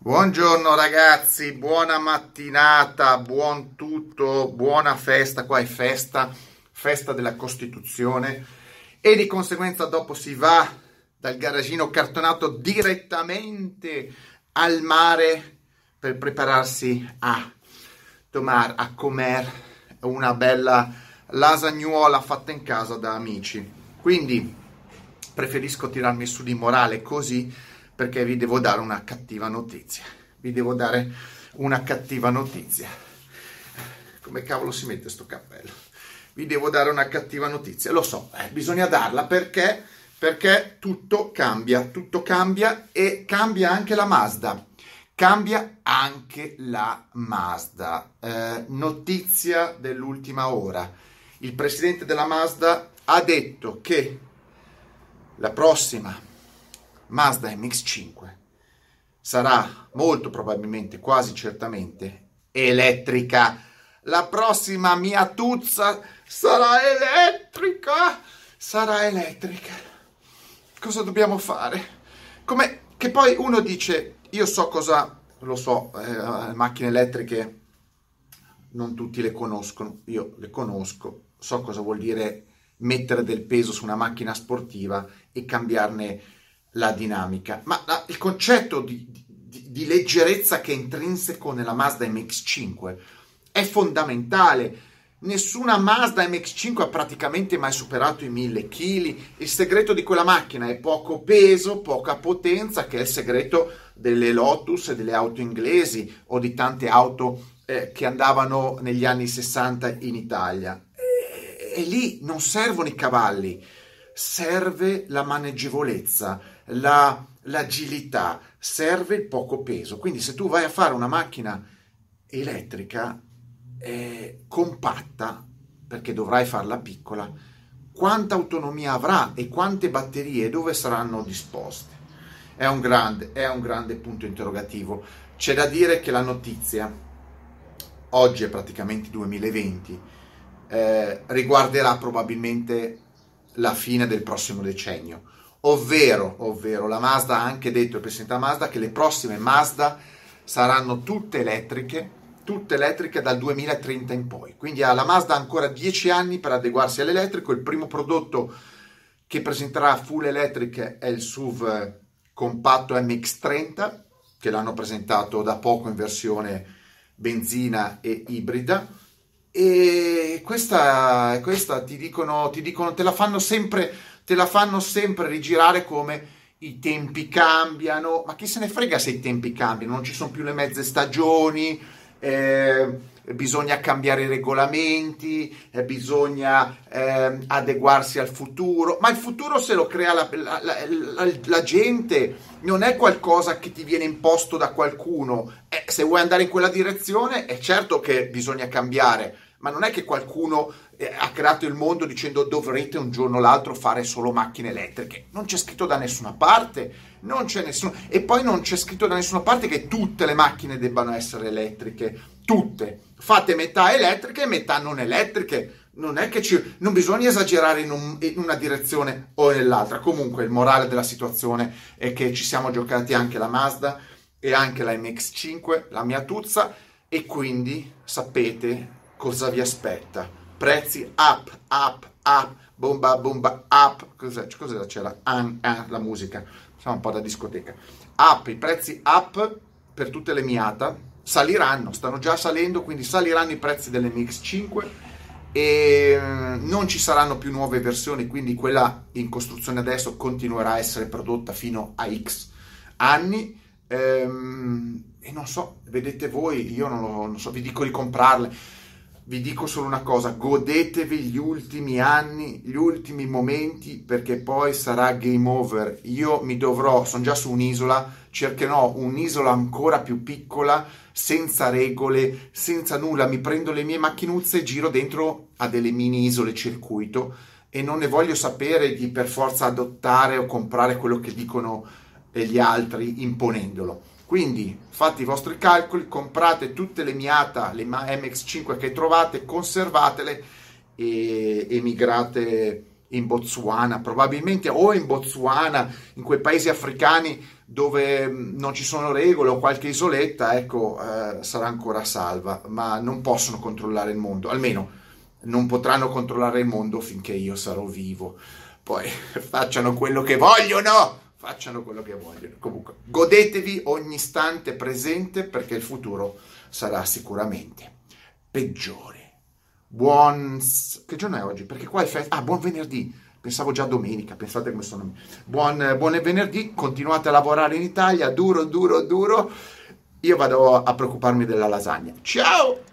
Buongiorno ragazzi, buona mattinata, buon tutto, buona festa, qua è festa, festa della Costituzione e di conseguenza dopo si va dal garagino cartonato direttamente al mare per prepararsi a tomare, a comer una bella lasagnuola fatta in casa da amici. Quindi preferisco tirarmi su di morale così perché vi devo dare una cattiva notizia. Vi devo dare una cattiva notizia. Come cavolo si mette sto cappello? Vi devo dare una cattiva notizia. Lo so, eh, bisogna darla perché, perché tutto cambia, tutto cambia e cambia anche la Mazda. Cambia anche la Mazda. Eh, notizia dell'ultima ora. Il presidente della Mazda ha detto che la prossima Mazda MX5 sarà molto probabilmente, quasi certamente, elettrica. La prossima mia tuzza sarà elettrica, sarà elettrica. Cosa dobbiamo fare? Come che poi uno dice, io so cosa, lo so, eh, macchine elettriche non tutti le conoscono, io le conosco, so cosa vuol dire mettere del peso su una macchina sportiva e cambiarne la dinamica, ma la, il concetto di, di, di, leggerezza che è intrinseco nella Mazda MX5 è fondamentale. Nessuna Mazda MX5 ha praticamente mai superato i 1000 kg. Il segreto di quella macchina è poco peso, poca potenza, che è il segreto delle Lotus e delle auto inglesi o di tante auto eh, che andavano negli anni 60 in Italia. E, e lì non servono i cavalli, serve la maneggevolezza, la, l'agilità, serve il poco peso. Quindi se tu vai a fare una macchina elettrica eh, compatta, perché dovrai farla piccola, quanta autonomia avrà e quante batterie dove saranno disposte? È un grande, è un grande punto interrogativo. C'è da dire che la notizia, oggi è praticamente 2020, eh, riguarderà probabilmente la fine del prossimo decennio. Ovvero, ovvero, la Mazda ha anche detto, il presidente Mazda, che le prossime Mazda saranno tutte elettriche, tutte elettriche dal 2030 in poi. Quindi la Mazda ancora 10 anni per adeguarsi all'elettrico. Il primo prodotto che presenterà full electric è il SUV compatto MX30, che l'hanno presentato da poco in versione benzina e ibrida e questa, questa ti, dicono, ti dicono, te la fanno sempre, te la fanno sempre rigirare come i tempi cambiano, ma chi se ne frega se i tempi cambiano, non ci sono più le mezze stagioni, eh, bisogna cambiare i regolamenti, eh, bisogna eh, adeguarsi al futuro, ma il futuro se lo crea la, la, la, la, gente, non è qualcosa che ti viene imposto da qualcuno, eh, se vuoi andare in quella direzione è certo che bisogna cambiare ma non è che qualcuno eh, ha creato il mondo dicendo dovrete un giorno o l'altro fare solo macchine elettriche. Non c'è scritto da nessuna parte, non c'è nessuno. E poi non c'è scritto da nessuna parte che tutte le macchine debbano essere elettriche. Tutte. Fate metà elettriche e metà non elettriche. Non è che ci, non bisogna esagerare in, un, in una direzione o nell'altra. Comunque il morale della situazione è che ci siamo giocati anche la Mazda e anche la MX5, la mia tuzza, e quindi sapete cosa vi aspetta. Prezzi up, up, up, bomba, bomba, up. Cos'è? Cos'era? C'era an, an, la musica. Siamo un po' da discoteca. Up, i prezzi up per tutte le Miata saliranno, stanno già salendo, quindi saliranno i prezzi delle MX5 e mm, non ci saranno più nuove versioni, quindi quella in costruzione adesso continuerà a essere prodotta fino a X anni. Ehm, e non so, vedete voi, io non, lo, non so, vi dico di comprarle vi dico solo una cosa, godetevi gli ultimi anni, gli ultimi momenti perché poi sarà game over. Io mi dovrò, sono già su un'isola, cercherò un'isola ancora più piccola, senza regole, senza nulla, mi prendo le mie macchinuzze e giro dentro a delle mini isole circuito e non ne voglio sapere di per forza adottare o comprare quello che dicono gli altri imponendolo quindi fate i vostri calcoli, comprate tutte le Miata, le MX5 che trovate, conservatele e emigrate in Botswana, probabilmente o in Botswana, in quei paesi africani dove mm, non ci sono regole o qualche isoletta, ecco, eh, sarà ancora salva, ma non possono controllare il mondo, almeno non potranno controllare il mondo finché io sarò vivo. Poi facciano quello che vogliono, facciano quello che vogliono. Comunque, godetevi ogni istante presente perché il futuro sarà sicuramente peggiore. Buon... che giorno è oggi? Perché qua è festa... Ah, buon venerdì! Pensavo già domenica, pensate come sono. Buon, buon venerdì, continuate a lavorare in Italia, duro, duro, duro. Io vado a preoccuparmi della lasagna. Ciao!